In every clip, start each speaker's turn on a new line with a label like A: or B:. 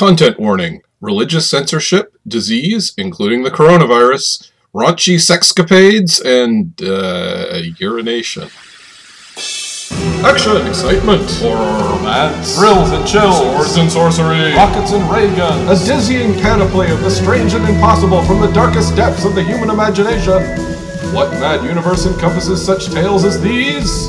A: Content warning religious censorship, disease, including the coronavirus, raunchy sexcapades, and uh, urination. Action, excitement, horror, romance,
B: thrills and chills,
A: swords and sorcery,
B: rockets and ray guns,
A: a dizzying panoply of the strange and impossible from the darkest depths of the human imagination. What mad universe encompasses such tales as these?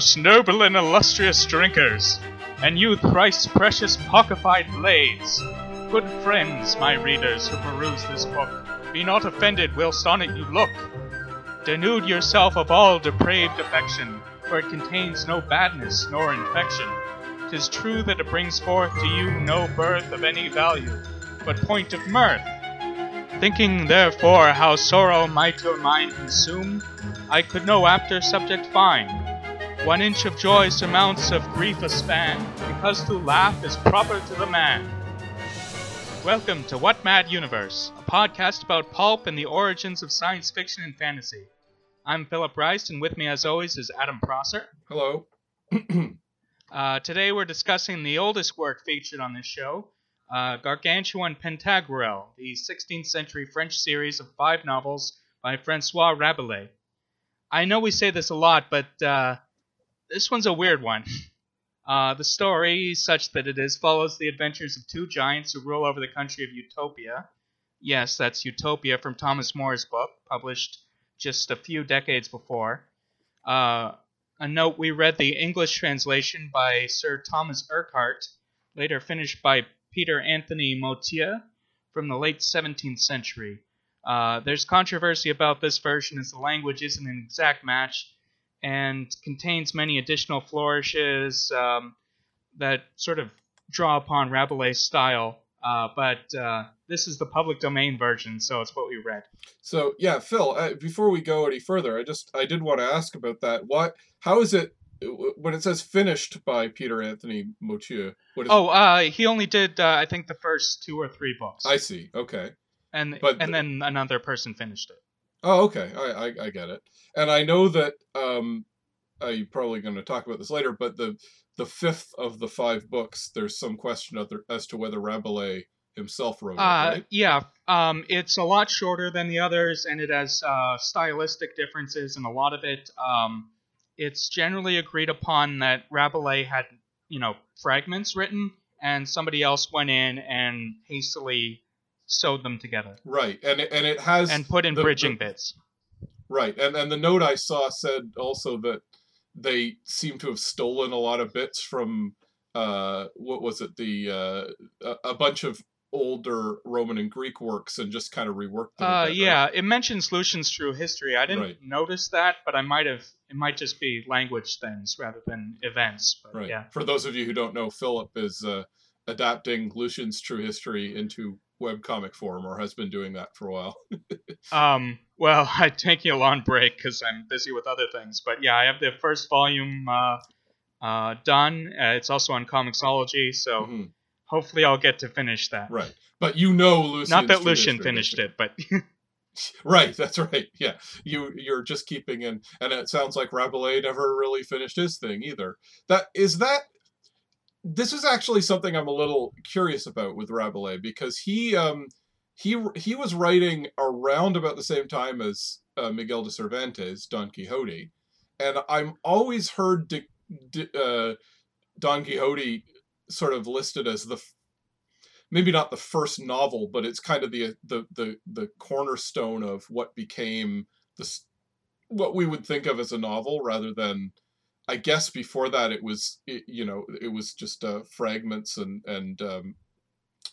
C: Most noble and illustrious drinkers, and you thrice precious pocketified blades. Good friends, my readers who peruse this book, be not offended whilst on it you look. Denude yourself of all depraved affection, for it contains no badness nor infection. Tis true that it brings forth to you no birth of any value, but point of mirth. Thinking therefore how sorrow might your mind consume, I could no apter subject find. One inch of joy surmounts of grief a span, because to laugh is proper to the man. Welcome to What Mad Universe, a podcast about pulp and the origins of science fiction and fantasy. I'm Philip Rice, and with me, as always, is Adam Prosser.
A: Hello.
C: Uh, today, we're discussing the oldest work featured on this show, uh, Gargantua and Pantagruel, the 16th century French series of five novels by Francois Rabelais. I know we say this a lot, but uh, this one's a weird one. Uh, the story, such that it is, follows the adventures of two giants who rule over the country of Utopia. Yes, that's Utopia from Thomas More's book, published just a few decades before. Uh, a note we read the English translation by Sir Thomas Urquhart, later finished by Peter Anthony Motteux from the late 17th century. Uh, there's controversy about this version as the language isn't an exact match and contains many additional flourishes um, that sort of draw upon Rabelais' style. Uh, but uh, this is the public domain version, so it's what we read.
A: So yeah, Phil. Uh, before we go any further, I just I did want to ask about that. What? How is it when it says finished by Peter Anthony is
C: Oh, uh, he only did uh, I think the first two or three books,
A: I see. Okay.
C: and
A: but
C: and
A: the-
C: then another person finished it.
A: Oh, okay. I, I I get it. And I know that um, uh, you're probably going to talk about this later, but the the fifth of the five books, there's some question other, as to whether Rabelais himself wrote it.
C: Uh,
A: Right?
C: yeah, um, it's a lot shorter than the others, and it has uh, stylistic differences and a lot of it. Um, it's generally agreed upon that Rabelais had, you know, fragments written, and somebody else went in and hastily sewed them together
A: Right. And it, and it has
C: and put in
A: the-
C: bridging
A: the-
C: bits.
A: Right, and and the note I saw said also that they seem to have stolen a lot of bits from uh what was it the uh a, bunch of older Roman and Greek works and just kind of reworked them.
C: Uh,
A: bit, right?
C: yeah, it mentions Lucian's true history. I didn't
A: Right.
C: notice that, but I might have. It might just be language things rather than events. But
A: Right.
C: yeah.
A: For those of you who don't know, Philip is uh, adapting Lucian's true history into webcomic form, or has been doing that for a while.
C: Um, well, I'm taking a long break because I'm busy with other things. But yeah, I have the first volume uh, uh, done. Uh, it's also on Comixology, so
A: Mhm,
C: hopefully I'll get to finish that.
A: Right, but you know Lucian's
C: Not that Lucian finished it, but?
A: Right, that's right. Yeah, you you're just keeping in, and it sounds like Rabelais never really finished his thing either. That is that. This is actually something I'm a little curious about with Rabelais because he um he he was writing around about the same time as uh, Miguel de Cervantes, Don Quixote, and I'm always heard Di, Di, uh, Don Quixote sort of listed as the maybe not the first novel, but it's kind of the the the the cornerstone of what became the what we would think of as a novel rather than I guess before that it was it, you know it was just uh, fragments and and um,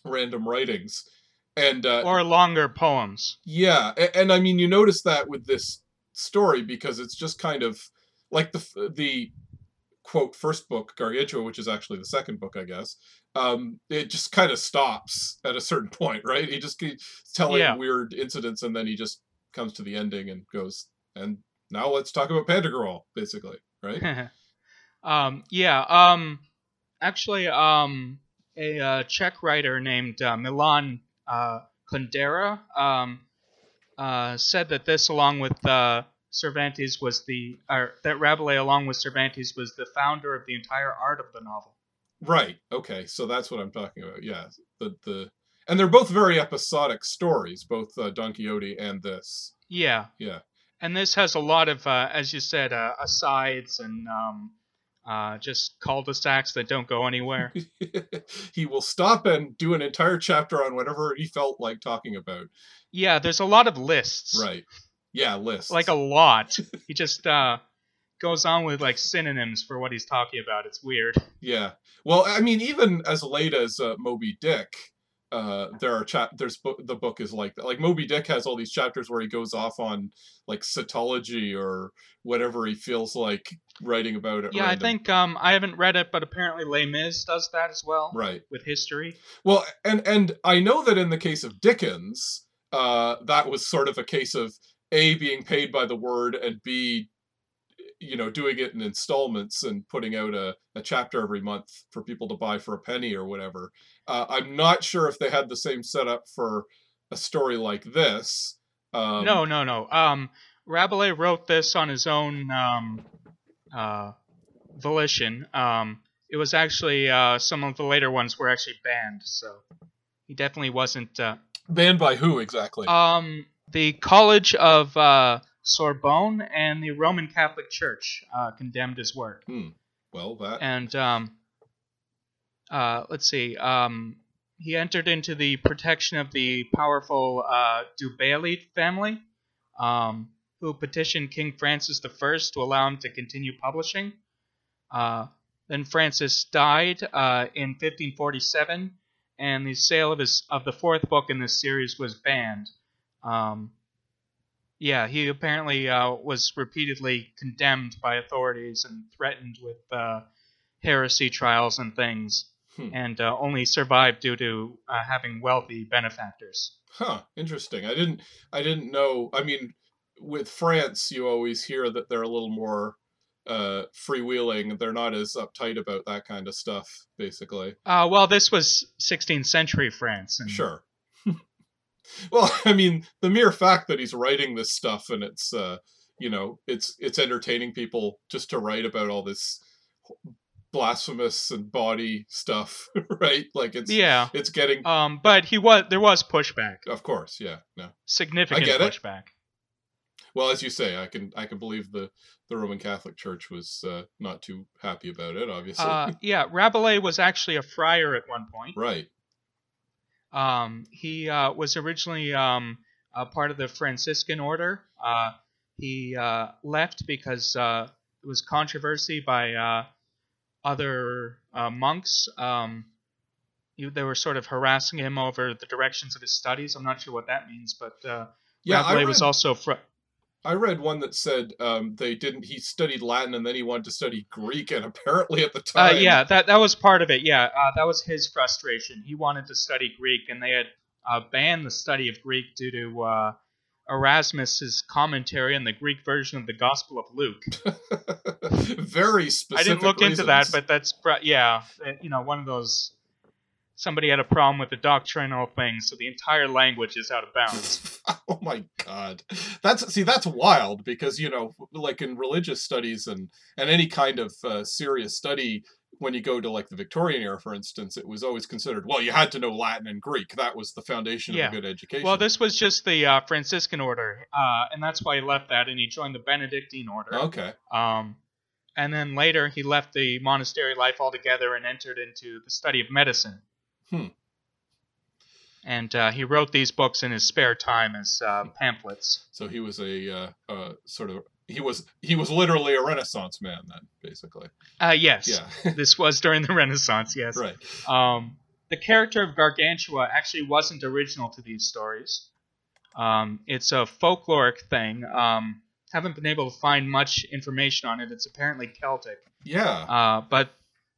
A: random writings, and uh,
C: or longer poems.
A: yeah, and, and I mean you notice that with this story because it's just kind of like the the quote first book Gargantua, which is actually the second book, I guess. Um, it just kind of stops at a certain point, right? He just keeps telling
C: Yeah.
A: weird incidents, and then he just comes to the ending and goes, and now let's talk about Pantagruel, basically, right?
C: um, yeah. Um, actually, um, a uh, Czech writer named uh, Milan uh, Kundera um, uh, said that this, along with uh, Cervantes, was the or that Rabelais, along with Cervantes, was the founder of the entire art of the novel.
A: Right. Okay. So that's what I'm talking about. Yeah. The the and they're both very episodic stories, both uh, Don Quixote and this.
C: Yeah,
A: Yeah.
C: And this has a lot of, uh, as you said, uh, asides and um, uh, just cul-de-sacs that don't go anywhere.
A: he will stop and do an entire chapter on whatever he felt like talking about.
C: yeah, there's a lot of lists.
A: Right. Yeah. Lists.
C: like a lot. he just uh, goes on with like synonyms for what he's talking about. It's weird.
A: Yeah. Well, I mean, even as late as uh, Moby Dick, uh, there are chap. There's bo- the book is like that. Like Moby Dick has all these chapters where he goes off on like cetology or whatever he feels like writing about it.
C: Yeah, I think um, I haven't read it, but apparently Les Mis does that as well
A: Right.
C: with history.
A: Well, and and I know that in the case of Dickens, uh, that was sort of a case of a being paid by the word and b, you know, doing it in installments and putting out a, a chapter every month for people to buy for a penny or whatever. Uh, I'm not sure if they had the same setup for a story like this. Um,
C: no, no, no. Um, Rabelais wrote this on his own um, uh, volition. Um, it was actually uh, some of the later ones were actually banned, so he definitely wasn't. Uh,
A: banned by who exactly?
C: um, the College of uh, Sorbonne and the Roman Catholic Church uh, condemned his work.
A: well, that
C: And um, uh, let's see, um, he entered into the protection of the powerful uh, Du Bellay family, um, who petitioned King Francis I to allow him to continue publishing. Uh, then Francis died uh, in 1547, and the sale of his of the fourth book in this series was banned. Um, yeah, he apparently uh, was repeatedly condemned by authorities and threatened with uh, heresy trials and things,
A: Hmm.
C: and uh, only survived due to uh, having wealthy benefactors.
A: Huh, interesting. I didn't I didn't know. I mean, with France, you always hear that they're a little more uh freewheeling. They're not as uptight about that kind of stuff, basically.
C: Uh, well, this was 16th century France. And,
A: Sure. well, I mean, the mere fact that he's writing this stuff and it's uh you know, it's it's entertaining people just to write about all this blasphemous and bawdy stuff, right? Like it's
C: Yeah.
A: it's getting
C: Um, but he was there was pushback,
A: of course, yeah. No.
C: significant
A: get it.
C: pushback.
A: Well, as you say, I can I can believe the the Roman Catholic Church was uh, not too happy about it. Obviously,
C: Uh, yeah, Rabelais was actually a friar at one point.
A: right.
C: Um, he uh, was originally um, a part of the Franciscan order. Uh, he uh, left because uh, it was controversy by uh, other uh, monks. Um, they were sort of harassing him over the directions of his studies. I'm not sure what that means, but uh,
A: Yeah,
C: Rabelais
A: read,
C: was also fr-
A: I read one that said um, they didn't. He studied Latin and then he wanted to study Greek, and apparently at the
C: Uh,
A: time,
C: yeah, that that was part of it. Yeah, uh, that was his frustration. He wanted to study Greek, and they had uh, banned the study of Greek due to uh, Erasmus's commentary on the Greek version of the Gospel of Luke.
A: very specific.
C: I didn't look into that, but that's yeah, uh, you know, one of those. Somebody had a problem with the doctrinal thing, so the entire language is out of bounds.
A: oh my god that's see that's wild because you know like in religious studies and and any kind of uh, serious study when you go to like the victorian era for instance it was always considered well you had to know latin and greek that was the foundation
C: Yeah.
A: of a good education
C: well, this was just the uh, Franciscan order, uh, and that's why he left that, and he joined the Benedictine order.
A: okay
C: Um, and then later he left the monastery life altogether and entered into the study of medicine.
A: Hmm.
C: And uh, he wrote these books in his spare time as uh, pamphlets.
A: so he was a uh, uh, sort of he was he was literally a Renaissance man then, basically.
C: Uh, yes.
A: Yeah.
C: this was during the Renaissance. Yes.
A: right.
C: Um, the character of Gargantua actually wasn't original to these stories. Um, it's a folkloric thing. Um, haven't been able to find much information on it. It's apparently Celtic.
A: Yeah.
C: Uh, but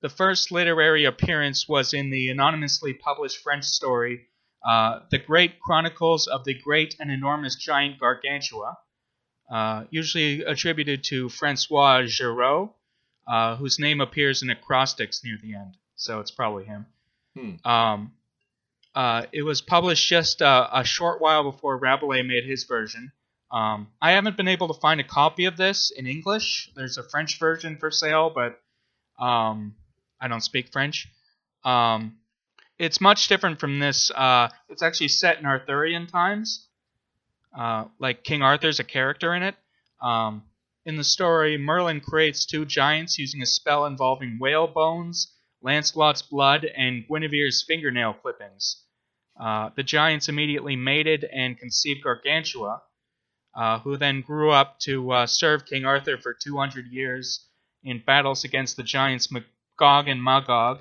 C: the first literary appearance was in the anonymously published French story, uh, The Great Chronicles of the Great and Enormous Giant Gargantua, uh, usually attributed to Francois Giraud, uh, whose name appears in acrostics near the end. So it's probably him.
A: Hmm.
C: Um, uh, it was published just uh, a short while before Rabelais made his version. Um, I haven't been able to find a copy of this in English. There's a French version for sale, but um, I don't speak French. Um, it's much different from this. Uh, it's actually set in Arthurian times. Uh, like King Arthur's a character in it. Um, in the story, Merlin creates two giants using a spell involving whale bones, Lancelot's blood, and Guinevere's fingernail clippings. Uh, the giants immediately mated and conceived Gargantua, uh, who then grew up to uh, serve King Arthur for 200 years in battles against the giants Magog and Magog,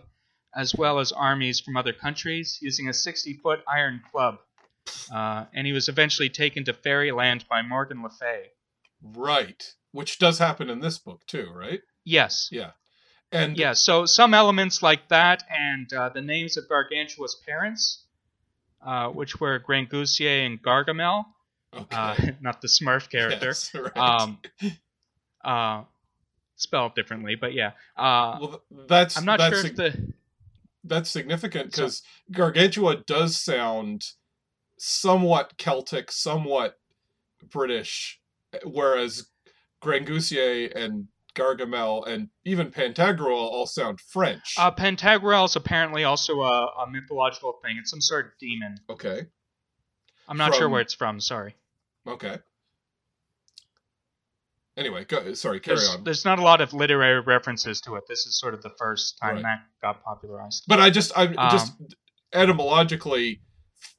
C: as well as armies from other countries, using a 60 foot iron club. Uh, and he was eventually taken to Fairyland by Morgan Le Fay.
A: Right. Which does happen in this book too, right?
C: Yes.
A: Yeah. And
C: Yeah, so some elements like that and uh, the names of Gargantua's parents, uh, which were Grangousier and Gargamel,
A: okay.
C: uh, not the Smurf character,
A: Yes, right.
C: um, uh, spelled differently, but yeah. Uh,
A: well, that's
C: I'm not
A: that's
C: sure
A: sig-
C: if the.
A: that's significant
C: So-
A: because Gargantua does sound somewhat Celtic, somewhat British, whereas Grangousier and Gargamel and even Pantagruel all sound French.
C: Uh, Pantagruel is apparently also a, a mythological thing. It's some sort of demon.
A: okay,
C: I'm not sure where it's from. Sorry.
A: okay. Anyway, go, sorry, carry
C: There's,
A: on.
C: there's not a lot of literary references to it. This is sort of the first time
A: Right.
C: that got popularized.
A: But I just, I'm
C: Um,
A: just etymologically,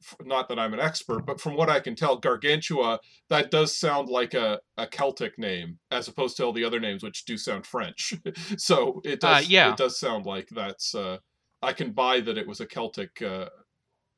A: f- not that I'm an expert, but from what I can tell, Gargantua that does sound like a, a Celtic name as opposed to all the other names which do sound French. so it
C: Uh,
A: does,
C: yeah.
A: it does sound like that's. Uh, I can buy that it was a Celtic uh,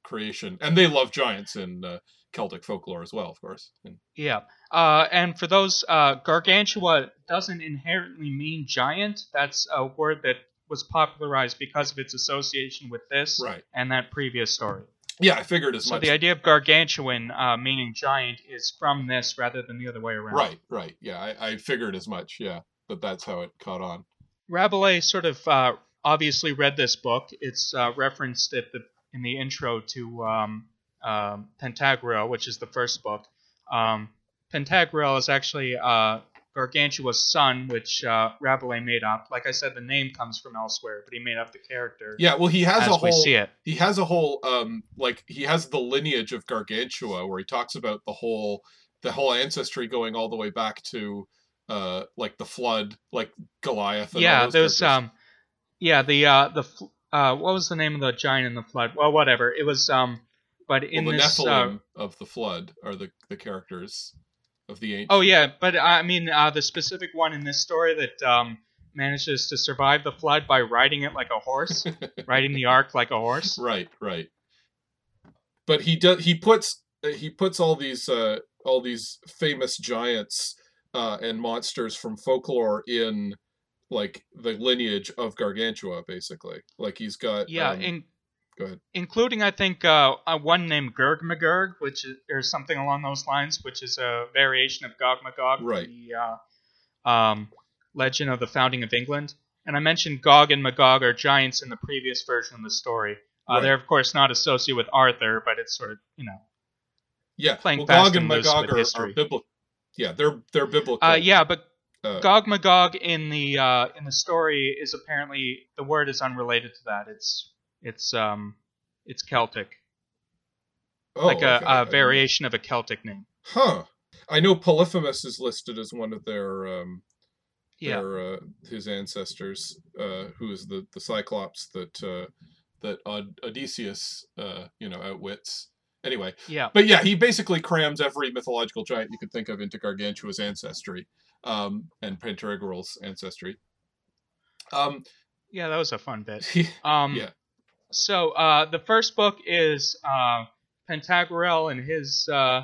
A: creation, and they love giants in uh, Celtic folklore as well, of course.
C: Yeah. Uh, and for those, uh, Gargantua doesn't inherently mean giant. That's a word that was popularized because of its association with this
A: right.
C: and that previous story.
A: Yeah, I figured as
C: So
A: much.
C: the idea of gargantuan, uh, meaning giant, is from this rather than the other way around.
A: Right, right. Yeah, I, I figured as much. Yeah, but that's how it caught on.
C: Rabelais sort of uh, obviously read this book. It's uh, referenced at the in the intro to um, um, Pantagruel, which is the first book. Um, Pantagruel is actually uh, Gargantua's son, which uh, Rabelais made up. Like I said, the name comes from elsewhere, but he made up the character
A: Yeah, well, he has
C: as
A: a
C: we
A: whole
C: see it.
A: he has a whole um like he has the lineage of Gargantua where he talks about the whole the whole ancestry going all the way back to uh like the flood, like Goliath. And all
C: yeah,
A: those
C: there's
A: characters.
C: um, yeah, the uh, the uh, what was the name of the giant in the flood? Well, whatever. It was um, but in
A: well, the
C: this uh,
A: Nephilim of the flood are the the characters of the ancient.
C: Oh yeah, but I mean uh, the specific one in this story that um, manages to survive the flood by riding it like a horse, riding the ark like a horse.
A: Right, right. But he does. He puts uh, he puts all these uh, all these famous giants uh, and monsters from folklore in like the lineage of Gargantua, basically. Like he's got
C: Yeah,
A: um,
C: in,
A: go ahead.
C: including I think uh, uh, one named Gurg-Magurg, which is or something along those lines, which is a variation of Gog Magog,
A: Right.
C: the uh, um, legend of the founding of England. And I mentioned Gog and Magog are giants in the previous version of the story. Uh,
A: Right.
C: They're of course not associated with Arthur, but it's sort of you know.
A: Yeah,
C: playing
A: well,
C: fast
A: Gog and
C: and loose
A: Magog
C: with
A: are, are
C: history.
A: biblical. Yeah, they're they're biblical.
C: Uh, yeah, but
A: Uh,
C: Gog Magog in the uh, in the story is apparently the word is unrelated to that. It's it's um it's Celtic,
A: oh,
C: like
A: okay,
C: a,
A: didn't
C: a variation of a Celtic name.
A: Huh. I know Polyphemus is listed as one of their um,
C: Yeah,
A: their uh, his ancestors, uh, who is the the Cyclops that uh, that Od- Odysseus, uh, you know, outwits. Anyway,
C: yeah,
A: but yeah, he basically crams every mythological giant you could think of into Gargantua's ancestry. um, and Pantagruel's ancestry. Um,
C: Yeah, that was a fun bit. Um,
A: Yeah.
C: So uh, the first book is uh, Pantagruel and his uh,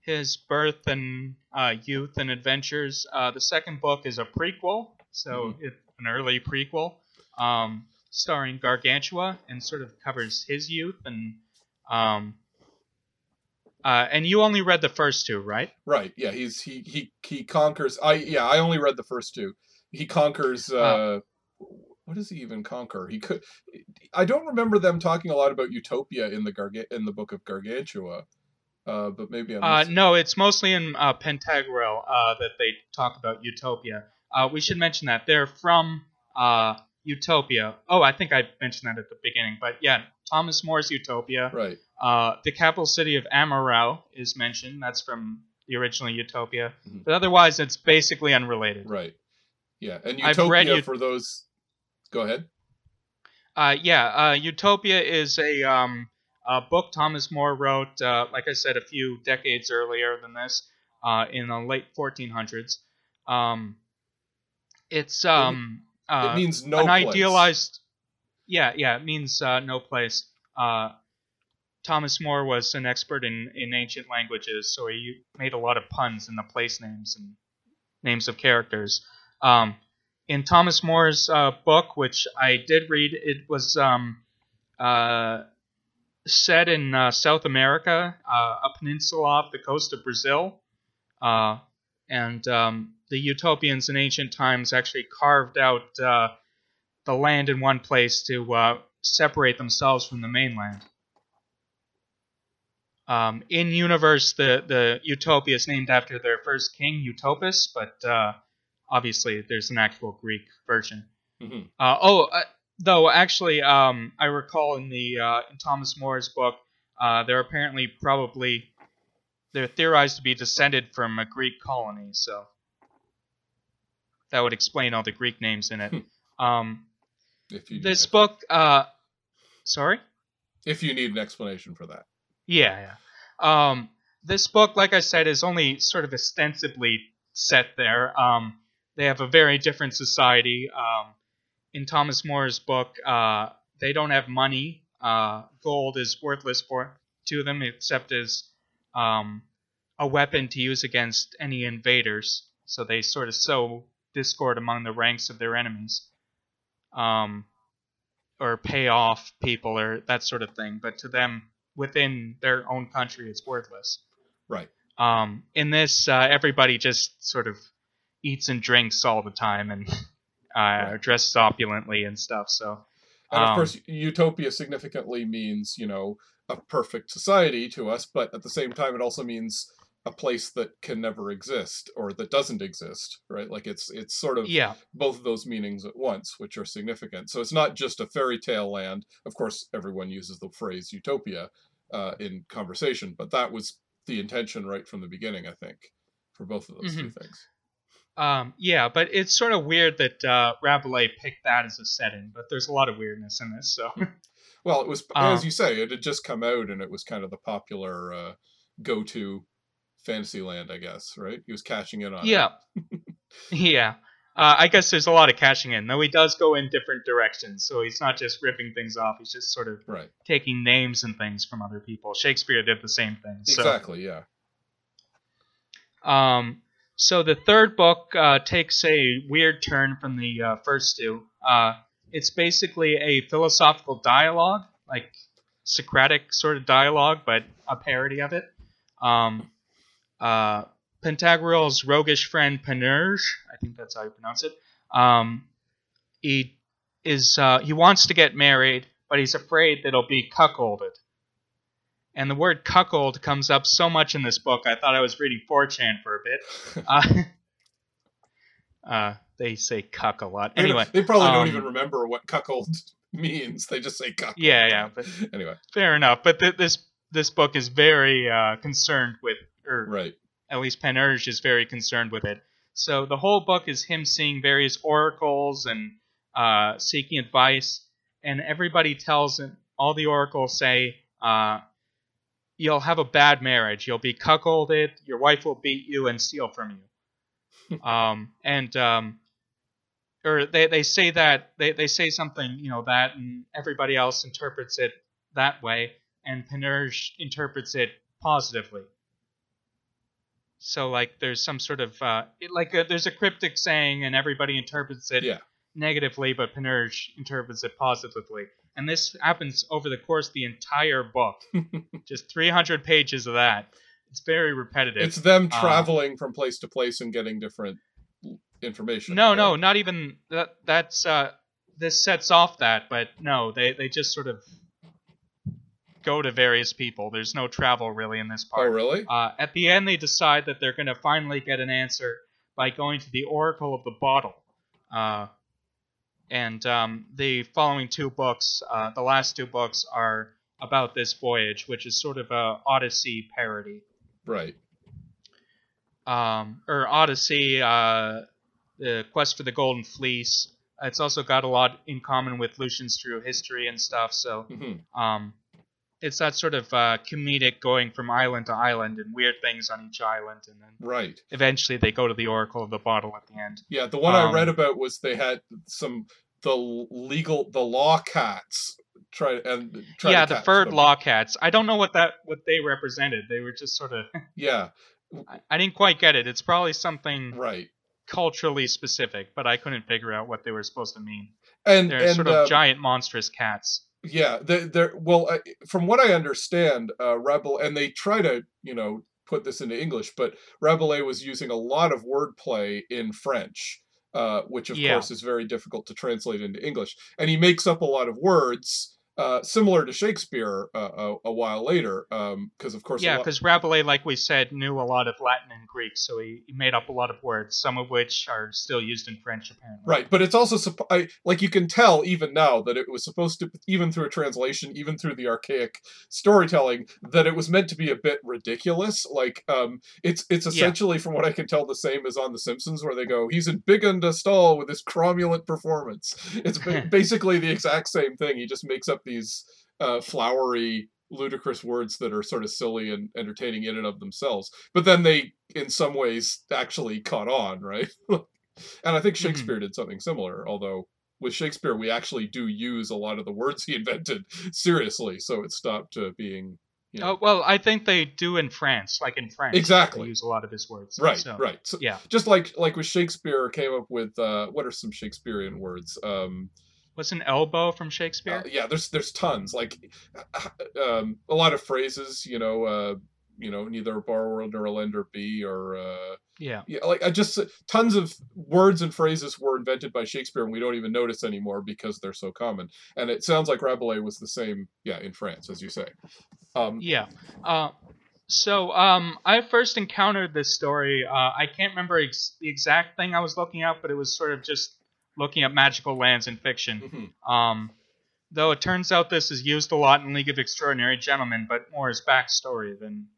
C: his birth and uh, youth and adventures. Uh, the second book is a prequel, so it, an early prequel, um, starring Gargantua, and sort of covers his youth and um, uh, and you only read the first two, right?
A: right. Yeah. He's he he he conquers. I yeah. I only read the first two. He conquers. Uh,
C: Uh.
A: What does he even conquer? He could. I don't remember them talking a lot about utopia in the Garga- in the book of Gargantua. Uh, but maybe I'm.
C: Uh, no, it's mostly in uh, Pantagruel uh, that they talk about Utopia. Uh, we should mention that they're from uh, Utopia. Oh, I think I mentioned that at the beginning, but yeah, Thomas More's Utopia.
A: Right.
C: Uh, the capital city of Amaurot is mentioned. That's from the original Utopia,
A: Mhm.
C: but otherwise it's basically unrelated.
A: Right. Yeah. And utopia
C: read Ut-
A: for those. Go ahead.
C: Uh, yeah, uh, Utopia is a, um, a book Thomas More wrote, uh, like I said, a few decades earlier than this, uh, in the late 1400s. Um, it's um, uh,
A: it means no
C: an
A: place.
C: idealized. Yeah, yeah, it means uh, no place. Uh, Thomas More was an expert in, in ancient languages, so he made a lot of puns in the place names and names of characters. Um, in Thomas More's uh, book, which I did read, it was um, uh, set in uh, South America, uh, a peninsula off the coast of Brazil. Uh, and um, the Utopians in ancient times actually carved out uh, the land in one place to separate themselves from the mainland. Um, in universe, the the Utopia is named after their first king, Utopus, but obviously there's an actual Greek version.
A: Mhm.
C: Uh, oh, uh, though actually, um, I recall in the uh, in Thomas More's book, uh, they're apparently probably they're theorized to be descended from a Greek colony, so that would explain all the Greek names in it. um,
A: If you
C: this book, uh, sorry.
A: if you need an explanation for that.
C: Yeah, yeah. Um, this book, like I said, is only sort of ostensibly set there. Um, they have a very different society. Um, in Thomas More's book, uh, they don't have money. Uh, gold is worthless for to them, except as um, a weapon to use against any invaders. So they sort of sow discord among the ranks of their enemies. Um, or pay off people or that sort of thing. But to them, within their own country, it's worthless.
A: Right.
C: Um, in this, uh, everybody just sort of eats and drinks all the time and uh, dresses opulently and stuff. So,
A: And of
C: Um,
A: course, utopia significantly means, you know, a perfect society to us, but at the same time, it also means a place that can never exist or that doesn't exist, right? Like it's it's sort of
C: yeah,
A: both of those meanings at once, which are significant. So it's not just a fairy tale land. Of course, everyone uses the phrase utopia uh, in conversation, but that was the intention right from the beginning, I think, for both of those two things.
C: Um, yeah, but it's sort of weird that uh, Rabelais picked that as a setting. But there's a lot of weirdness in this. So,
A: Well, it was
C: Um,
A: as you say, it had just come out, and it was kind of the popular uh, go-to Fantasyland, I guess. Right? He was cashing in on.
C: yeah, yeah. Uh, I guess there's a lot of cashing in, though he does go in different directions. So he's not just ripping things off; he's just sort of
A: Right.
C: taking names and things from other people. Shakespeare did the same thing. So,
A: Exactly. Yeah.
C: um, so the third book uh, takes a weird turn from the uh, first two. Uh, it's basically a philosophical dialogue, like Socratic sort of dialogue, but a parody of it. Um, uh, Pantagruel's roguish friend Panurge, I think that's how you pronounce it. Um, he is uh, he wants to get married, but he's afraid that he'll be cuckolded. And the word cuckold comes up so much in this book, I thought I was reading 4chan for a bit. Uh, uh, they say cuck a lot. Anyway,
A: they probably
C: um,
A: don't even remember what cuckold means. They just say cuckold.
C: yeah, yeah, but
A: Anyway,
C: fair enough. But th- this this book is very uh, concerned with, or
A: right.
C: at least Panurge is very concerned with it. So the whole book is him seeing various oracles and uh, seeking advice, and everybody tells him. All the oracles say, uh, "You'll have a bad marriage. You'll be cuckolded. Your wife will beat you and steal from you." um, and um, or they, they say that they, they say something you know that and everybody else interprets it that way and Panurge interprets it positively so like there's some sort of uh, it, like a, there's a cryptic saying and everybody interprets it
A: Yeah.
C: negatively but Panurge interprets it positively and this happens over the course of the entire book just 300 pages of that it's very repetitive
A: It's them
C: Um,
A: traveling from place to place and getting different information.
C: No,
A: right?
C: no, not even that. That's uh, this sets off that, but no, they they just sort of go to various people. There's no travel really in this part.
A: Oh, really?
C: Uh, at the end, they decide that they're going to finally get an answer by going to the Oracle of the Bottle. Uh, and um, the following two books, uh, the last two books, are about this voyage, which is sort of a Odyssey parody
A: Right.
C: um, or Odyssey, uh, the Quest for the Golden Fleece. It's also got a lot in common with Lucian's True History and stuff. So
A: hmm
C: um, it's that sort of uh, comedic going from island to island and weird things on each island, and then
A: Right.
C: eventually they go to the Oracle of the Bottle at the end.
A: Yeah, the one I
C: Um,
A: read about was they had some the legal the law cats try and try
C: yeah, the furred
A: them.
C: law cats. I don't know what that what they represented. They were just sort of.
A: Yeah,
C: I, I didn't quite get it. It's probably something
A: right.
C: culturally specific, but I couldn't figure out what they were supposed to mean.
A: And
C: They're
A: and
C: sort of
A: uh,
C: giant monstrous cats.
A: Yeah, they they're well uh, from what I understand, uh, Rebel and they try to you know put this into English, but Rabelais was using a lot of wordplay in French. Uh, which of
C: Yeah.
A: course is very difficult to translate into English, and he makes up a lot of words uh, similar to Shakespeare uh, a, a while later, because of course
C: Yeah,
A: lot-
C: because Rabelais, like we said, knew a lot of Latin and Greek, so he, he made up a lot of words, some of which are still used in French, apparently.
A: Right, but it's also suppo- I, like you can tell even now that it was supposed to, even through a translation, even through the archaic storytelling, that it was meant to be a bit ridiculous. Like, um, it's it's
C: Yeah.
A: essentially, from what I can tell, the same as on The Simpsons, where they go, "He's in big and a stall with his cromulent performance." It's ba- basically the exact same thing. He just makes up these uh, flowery, ludicrous words that are sort of silly and entertaining in and of themselves. But then they, in some ways, actually caught on, right? and I think
C: Mhm.
A: Shakespeare did something similar, although with Shakespeare we actually do use a lot of the words he invented seriously, so it stopped uh, being you know,
C: Oh, well, I think they do in France, like in France.
A: Exactly.
C: They use a lot of his words.
A: right,
C: so,
A: right. So
C: Yeah.
A: just like like with Shakespeare came up with uh, what are some Shakespearean words? Um,
C: What's an elbow from
A: uh,
C: Shakespeare?
A: yeah, there's there's tons like um, a lot of phrases. You know, uh, you know, neither a borrower nor a lender be, or uh,
C: yeah.
A: yeah, like I just tons of words and phrases were invented by Shakespeare, and we don't even notice anymore because they're so common. And it sounds like Rabelais was the same, yeah, in France, as you say. Um,
C: Yeah. Uh, so um, I first encountered this story. Uh, I can't remember ex- the exact thing I was looking at, but it was sort of just looking at magical lands in fiction.
A: mhm,
C: Um, though it turns out this is used a lot in League of Extraordinary Gentlemen, but more as backstory than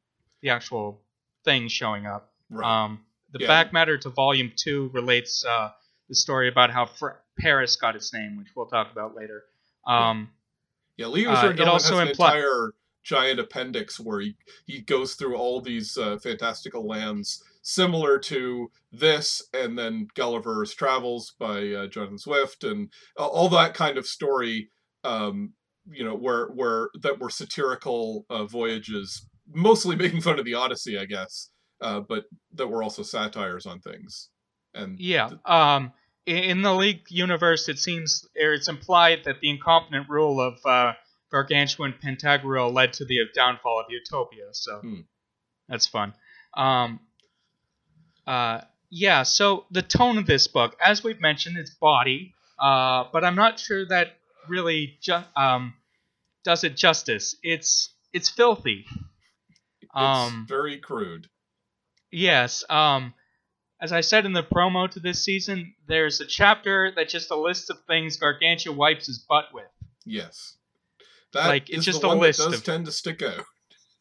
C: the actual thing showing up.
A: right.
C: Um, the
A: Yeah.
C: back matter to Volume Two relates uh, the story about how Fr- Paris got its name, which we'll talk about later. Um,
A: yeah, Leo
C: uh,
A: uh,
C: it also
A: has an
C: impli-
A: entire giant appendix where he, he goes through all these uh, fantastical lands similar to this, and then Gulliver's Travels by uh, Jonathan Swift, and uh, all that kind of story. Um, you know, where where that were satirical uh, voyages, mostly making fun of the Odyssey, I guess, uh, but that were also satires on things. And
C: Yeah. Um, in the League universe, it seems or it's implied that the incompetent rule of uh, Gargantua and Pantagruel led to the downfall of Utopia. So
A: Hmm.
C: that's fun. Um, uh, yeah. So the tone of this book, as we've mentioned, it's body, uh, but I'm not sure that really ju- um, does it justice. It's it's filthy.
A: it's
C: Um,
A: very crude.
C: Yes. Um, as I said in the promo to this season, there's a chapter that just a list of things Gargantua wipes his butt with.
A: Yes. That
C: Like, it's just a list
A: that does
C: of-
A: tend to stick out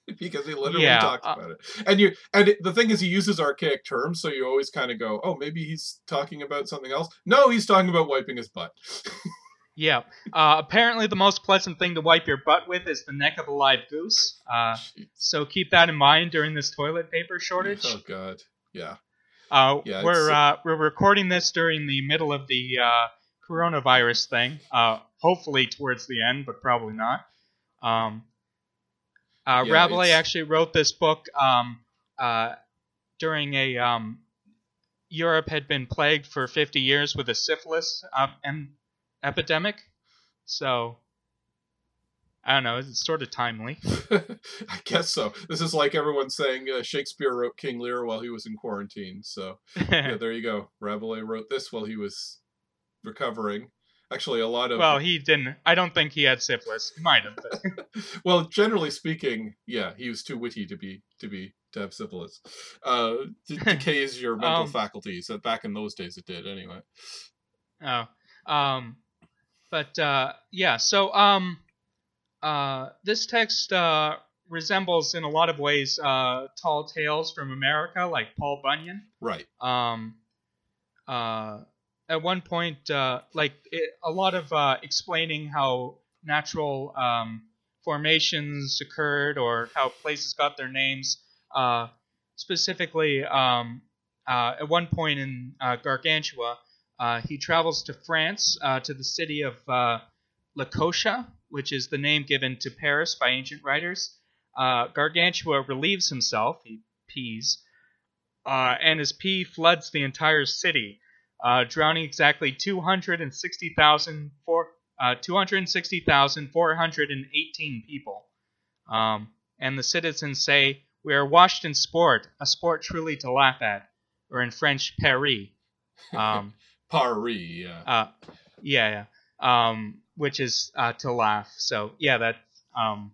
A: because he literally
C: Yeah,
A: talks
C: uh,
A: about it. And you and it, the thing is he uses archaic terms so you always kind of go, "Oh, maybe he's talking about something else." No, he's talking about wiping his butt.
C: Yeah. Uh, apparently, the most pleasant thing to wipe your butt with is the neck of a live goose. Uh, so keep that in mind during this toilet paper shortage.
A: Oh god. Yeah.
C: Uh,
A: Yeah,
C: we're uh, we're recording this during the middle of the uh, coronavirus thing. Uh, hopefully towards the end, but probably not. Um, uh,
A: Yeah,
C: Rabelais
A: it's-
C: actually wrote this book um, uh, during a um, Europe had been plagued for 50 years with a syphilis uh, em- epidemic, so I don't know. It's sort of timely.
A: I guess so. This is like everyone saying uh, Shakespeare wrote King Lear while he was in quarantine. So yeah, there you go. Rabelais wrote this while he was recovering. Actually, a lot of
C: well, he didn't. I don't think he had syphilis. He might have.
A: Well, generally speaking, yeah, he was too witty to be to be to have syphilis. Uh, d- decays your mental
C: Um,
A: faculties. Uh, Back in those days, it did anyway.
C: Oh, um, but uh, yeah. So um, uh, this text uh, resembles in a lot of ways uh, tall tales from America, like Paul Bunyan.
A: Right.
C: Um, uh, at one point, uh, like it, a lot of uh, explaining how natural um, formations occurred or how places got their names. Uh, specifically, um, uh, at one point in uh, Gargantua, uh, he travels to France, to the city of uh, Lacotia, which is the name given to Paris by ancient writers. Gargantua relieves himself, he pees, and his pee floods the entire city, uh, drowning exactly 260,000 for, uh, 260,418 people. Um, and the citizens say, We are washed in sport, a sport truly to laugh at, or in French, Paris. Um,
A: Paris. Yeah.
C: uh, yeah, yeah. Um, which is uh, to laugh. So yeah, that. Um,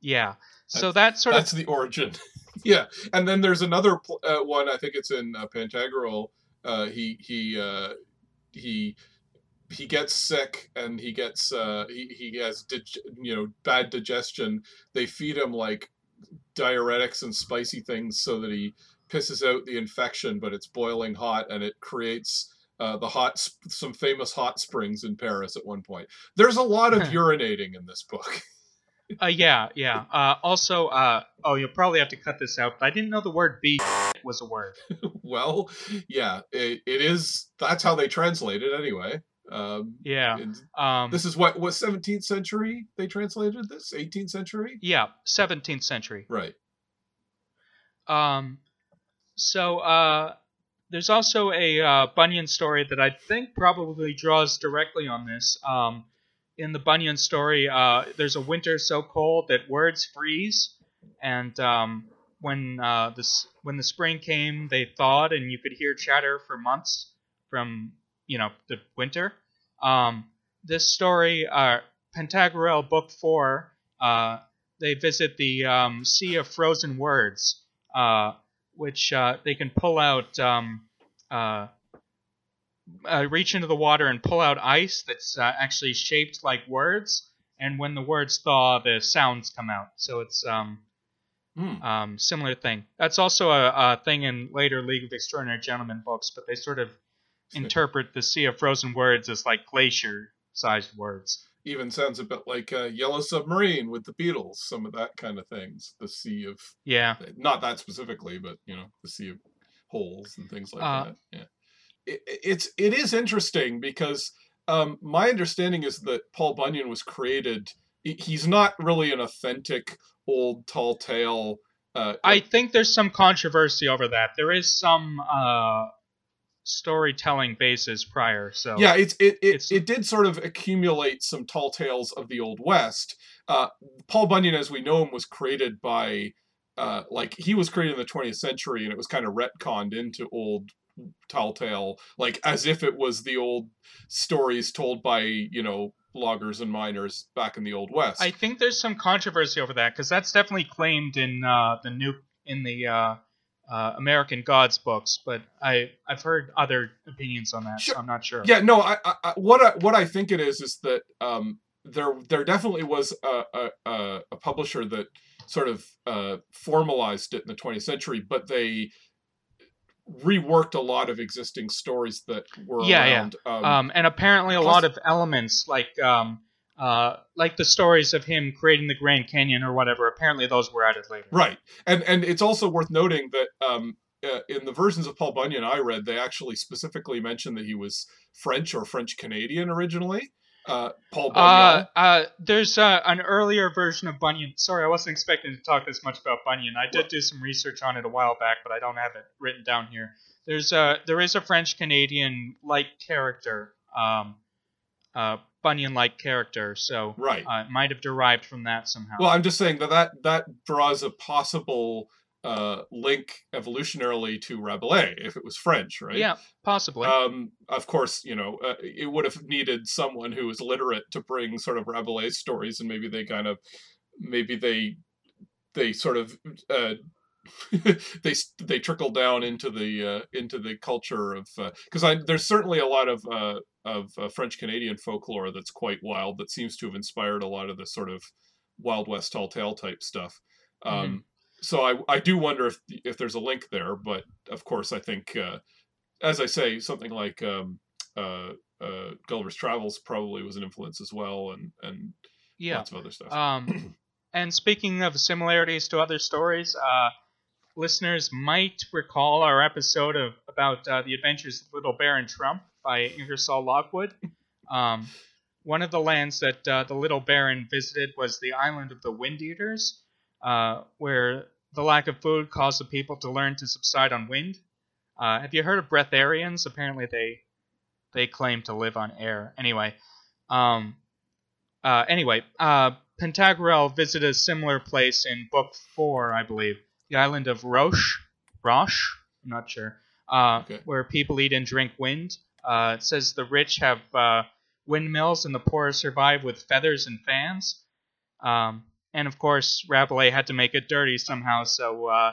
C: yeah. So that sort
A: That's
C: of
A: the origin. yeah, and then there's another uh, one. I think it's in uh, Pantagruel. Uh, he he uh, he he gets sick and he gets uh, he he has dig- you know bad digestion. They feed him like diuretics and spicy things so that he pisses out the infection, but it's boiling hot and it creates. Uh, the hot, sp- some famous hot springs in Paris at one point. There's a lot of urinating in this book.
C: uh, yeah, yeah. Uh, also, uh, oh, you'll probably have to cut this out, but I didn't know the word was a word.
A: well, yeah, it, it is. That's how they translate it anyway. Um,
C: Yeah. Um,
A: this is what what 17th century they translated this 18th century
C: yeah, 17th century.
A: right
C: Um, so uh, there's also a uh, Bunyan story that I think probably draws directly on this. Um, in the Bunyan story, uh, there's a winter so cold that words freeze, and um, when uh, this when the spring came, they thawed, and you could hear chatter for months from you know the winter. Um, this story, uh, Pantagruel, Book Four, uh, they visit the um, Sea of Frozen Words, uh, which uh, they can pull out, um, uh, uh, reach into the water and pull out ice that's actually shaped like words. And when the words thaw, the sounds come out. So it's um,
A: Hmm.
C: um, similar thing. That's also a, a thing in later League of Extraordinary Gentlemen books, but they sort of interpret the Sea of Frozen Words as like glacier-sized words.
A: even sounds a bit like uh, yellow submarine with the beatles some of that kind of things the sea of
C: Yeah.
A: not that specifically but you know the sea of holes and things like
C: Uh,
A: that yeah it, it's it is interesting because um, my understanding is that paul bunyan was created he's not really an authentic old tall tale uh,
C: I think there's some controversy over that. There is some uh, storytelling basis prior, so
A: yeah it's it it,
C: It's-
A: it did sort of accumulate some tall tales of the old west uh, paul bunyan as we know him was created by uh, like he was created in the 20th century and it was kind of retconned into old tall tale like as if it was the old stories told by you know loggers and miners back in the old west
C: I think there's some controversy over that because that's definitely claimed in uh, the new in the uh, uh, American Gods books, but I I've heard other opinions on that,
A: Sure.
C: so I'm not sure.
A: Yeah, no, I, I, what I, what I think it is is that um, there there definitely was a, a, a, a publisher that sort of uh, formalized it in the 20th century, but they reworked a lot of existing stories that were
C: Yeah, yeah.
A: Um,
C: Um, and apparently a
A: plus-
C: lot of elements like um, uh, like the stories of him creating the Grand Canyon or whatever. Apparently those were added later.
A: Right, and and it's also worth noting that um, uh, in the versions of Paul Bunyan I read, they actually specifically mentioned that he was French or French Canadian originally. Uh, Paul Bunyan.
C: Uh, uh, there's uh, an earlier version of Bunyan. Sorry, I wasn't expecting to talk this much about Bunyan. I did do some research on it a while back, but I don't have it written down here. There's a there is a French Canadian like character, um, uh, Bunyan like character, so
A: right.
C: uh, it might have derived from that somehow.
A: Well, I'm just saying that that, that draws a possible uh, link evolutionarily to Rabelais if it was French, right?
C: yeah, possibly.
A: Um, of course, you know, uh, it would have needed someone who was literate to bring sort of Rabelais stories, and maybe they kind of, maybe they, they sort of, uh, they they trickle down into the uh, into the culture of because I there's certainly a lot of uh, of uh, French Canadian folklore that's quite wild that seems to have inspired a lot of the sort of Wild West tall tale type stuff. Um,
C: Mhm.
A: So I I do wonder if if there's a link there, but of course I think uh, as I say something like um, uh, uh, Gulliver's Travels probably was an influence as well, and and
C: yeah.
A: lots of other stuff.
C: Um, and speaking of similarities to other stories, uh, listeners might recall our episode of about uh, the Adventures of Little Baron Trump by Ingersoll Lockwood. Um, one of the lands that uh, the Little Baron visited was the island of the Wind Eaters, uh, where the lack of food caused the people to learn to subside on wind. Uh, have you heard of breatharians? Apparently, they they claim to live on air. Anyway, um, uh, anyway, uh, Pantagruel visited a similar place in Book Four, I believe, the island of Roche. Roche, I'm not sure. Uh,
A: Okay.
C: Where people eat and drink wind. Uh, it says the rich have uh, windmills and the poor survive with feathers and fans. Um, and of course, Rabelais had to make it dirty somehow, so uh,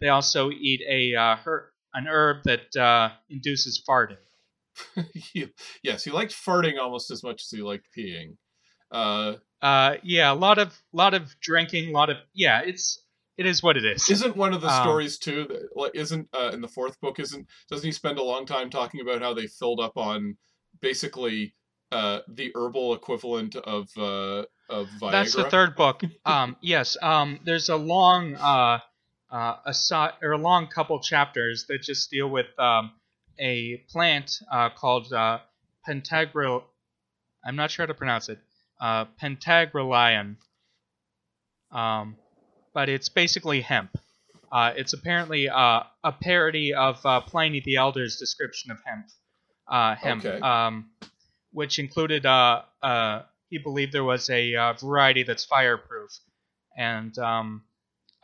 C: they also eat a uh, her- an herb that uh, induces farting.
A: Yes, he liked farting almost as much as he liked peeing. Uh,
C: Uh, yeah, a lot of lot of drinking, a lot of yeah. It's it is what it is.
A: isn't one of the
C: Um,
A: stories too that like isn't uh, in the fourth book isn't doesn't he spend a long time talking about how they filled up on basically uh, the herbal equivalent of uh, of Viagra?
C: That's the third book. Um, yes. Um, there's a long uh, uh, a or a long couple chapters that just deal with um, a plant uh, called uh, pentagryl. I'm not sure how to pronounce it. Uh, Pantagruelion. Um, but it's basically hemp. Uh, it's apparently uh, a parody of uh, Pliny the Elder's description of hemp. Uh, hemp,
A: Okay.
C: um, which included uh, uh, he believed there was a uh, variety that's fireproof, and um,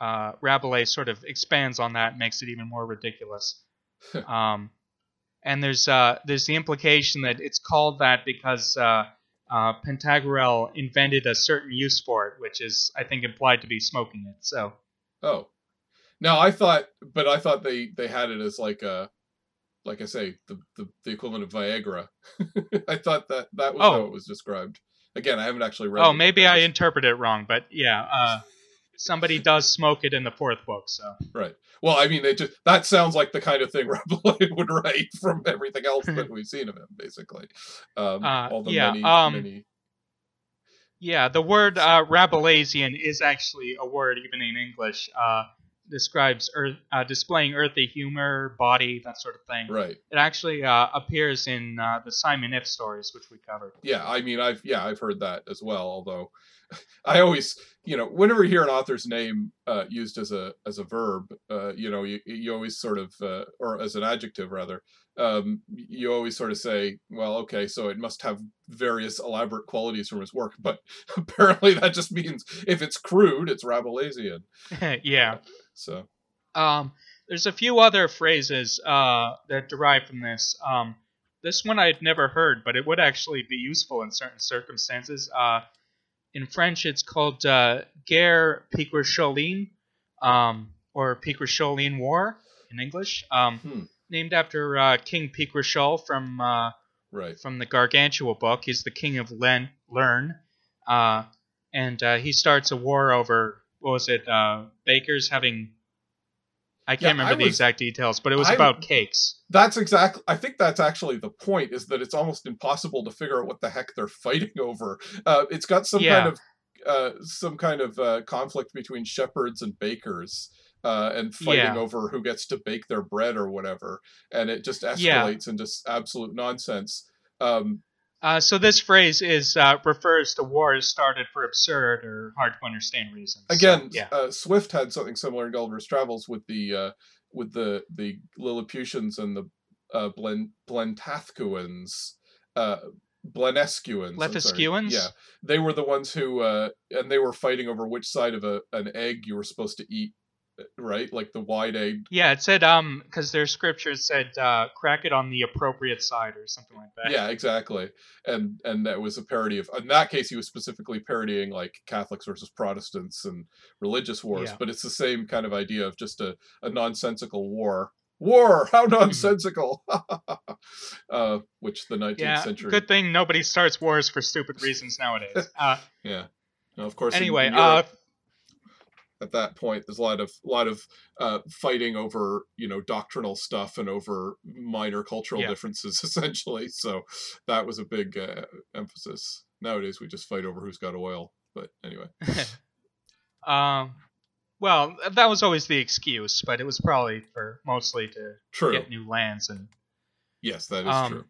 C: uh, Rabelais sort of expands on that, and makes it even more ridiculous. um, and there's uh, there's the implication that it's called that because uh, uh, Pantagruel invented a certain use for it, which is I think implied to be smoking it. So
A: Oh, no, I thought, but I thought they they had it as like a, like I say, the the, the equivalent of Viagra. I thought that that was how
C: Oh.
A: it was described. Again, I haven't actually read.
C: oh, maybe I interpret it wrong, but yeah, uh, somebody does smoke it in the fourth book. So
A: Right. Well, I mean, they just that sounds like the kind of thing Rabelais would write from everything else that we've seen of him, basically. Um,
C: Uh,
A: all the
C: yeah,
A: many,
C: um,
A: many.
C: Yeah, the word uh, Rabelaisian is actually a word even in English. Uh, describes earth, uh, displaying earthy humor, body, that sort of thing.
A: Right.
C: It actually uh, appears in uh, the Simon Iff stories, which we covered.
A: Yeah. I mean, I've yeah, I've heard that as well. Although, I always, you know, whenever you hear an author's name uh, used as a as a verb, uh, you know, you you always sort of, uh, or as an adjective rather, um, you always sort of say, well, okay, so it must have various elaborate qualities from his work, but apparently that just means if it's crude, it's Rabelaisian.
C: yeah.
A: So.
C: Um, there's a few other phrases uh, that derive from this. Um, this one I'd never heard, but it would actually be useful in certain circumstances. Uh, in French, it's called uh, guerre picrocholine, um, or picrocholine war in English, um,
A: Hmm.
C: named after uh, King Picrochole from uh,
A: Right.
C: from the Gargantua book. He's the king of Len, Lern, uh, and uh, he starts a war over what was it? Uh, bakers having. I can't
A: Yeah,
C: remember
A: I
C: the
A: was-
C: exact details, but it was
A: I'm-
C: about cakes.
A: That's exactly. I think that's actually the point. Is that it's almost impossible to figure out what the heck they're fighting over. Uh, it's got some
C: Yeah.
A: kind of uh, some kind of uh, conflict between shepherds and bakers. uh, and fighting
C: Yeah.
A: over who gets to bake their bread or whatever, and it just escalates into absolute nonsense. Um,
C: Uh, so this phrase is uh, refers to wars started for absurd or hard to understand reasons. So,
A: again,
C: yeah,
A: uh, Swift had something similar in Gulliver's Travels with the uh, with the the Lilliputians and the uh, Blen Blentathcuans, uh, Blenescuans.
C: Lephescuans?
A: Yeah, they were the ones who, uh, and they were fighting over which side of a an egg you were supposed to eat, right? Like the wide egg.
C: yeah. It said um because their scriptures said uh, crack it on the appropriate side or something like that.
A: Yeah, exactly. And and that was a parody of. In that case, he was specifically parodying like Catholics versus Protestants and religious wars.
C: Yeah.
A: But it's the same kind of idea of just a, a nonsensical war. War, how
C: Mm-hmm.
A: nonsensical! uh, which the 19th
C: Yeah,
A: century.
C: good thing nobody starts wars for stupid reasons nowadays. Uh,
A: Yeah. Now, of course.
C: anyway,
A: in
C: uh,
A: Europe, at that point, there's a lot of lot of uh, fighting over you know doctrinal stuff and over minor cultural
C: Yeah.
A: differences, essentially. So that was a big uh, emphasis. Nowadays, we just fight over who's got oil. But anyway,
C: um, well, that was always the excuse, but it was probably for mostly to
A: true.
C: get new lands and
A: Yes, that is
C: Um,
A: true.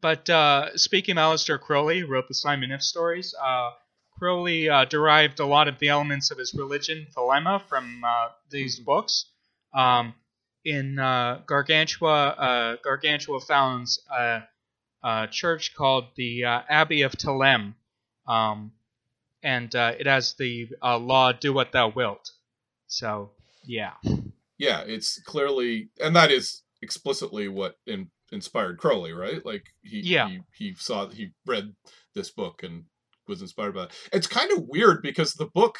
C: But uh, speaking of Aleister Crowley, who wrote the Simon Iff stories, uh, Crowley uh, derived a lot of the elements of his religion, Thelema, from uh, these
A: Mhm.
C: books. Um, in uh, Gargantua, uh, Gargantua founds a, a church called the uh, Abbey of Thelem, um, and uh, it has the uh, law "Do what thou wilt." So, yeah,
A: Yeah, it's clearly, and that is explicitly what in, inspired Crowley, right? Like he,
C: Yeah.
A: he he saw he read this book and was inspired by it. It's kind of weird because the book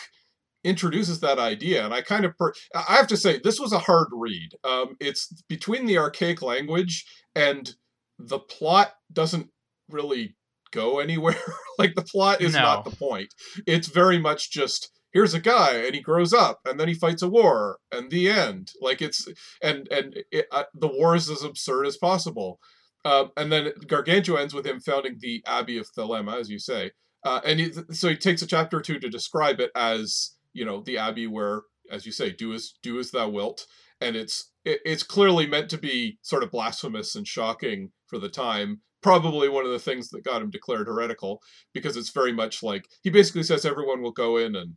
A: introduces that idea, and I kind of per- I have to say this was a hard read. Um, it's between the archaic language and the plot doesn't really go anywhere. like the plot is not the point. It's very much just here's a guy and he grows up and then he fights a war and the end. Like it's and and it, uh, the war is as absurd as possible. Um, and then Gargantua ends with him founding the Abbey of Thelema, as you say. Uh, and he, so he takes a chapter or two to describe it as you know the abbey where, as you say, do as do as thou wilt, and it's it, it's clearly meant to be sort of blasphemous and shocking for the time. Probably one of the things that got him declared heretical because it's very much like he basically says everyone will go in and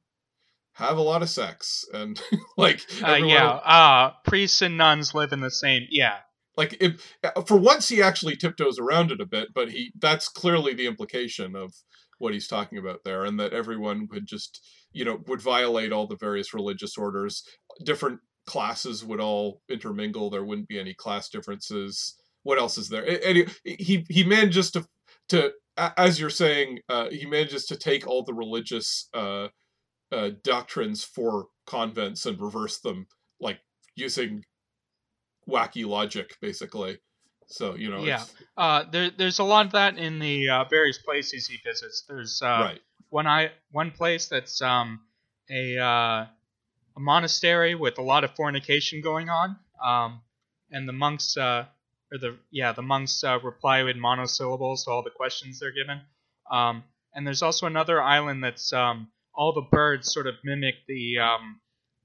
A: have a lot of sex and like
C: uh, yeah.
A: will-
C: Uh, priests and nuns live in the same. Yeah,
A: like if, for once he actually tiptoes around it a bit but he that's clearly the implication of what he's talking about there and that everyone would just you know would violate all the various religious orders. Different classes would all intermingle. There wouldn't be any class differences. What else is there? And he he, he manages to to as you're saying uh, he manages to take all the religious uh, uh, doctrines for convents and reverse them like using wacky logic basically so you know
C: Yeah.
A: it's,
C: Uh, there, there's a lot of that in the uh, various places he visits. There's uh,
A: right
C: one I one place that's um, a uh, a monastery with a lot of fornication going on, um, and the monks uh, or the yeah the monks uh, reply with monosyllables to all the questions they're given. Um, and there's also another island that's um, all the birds sort of mimic the um,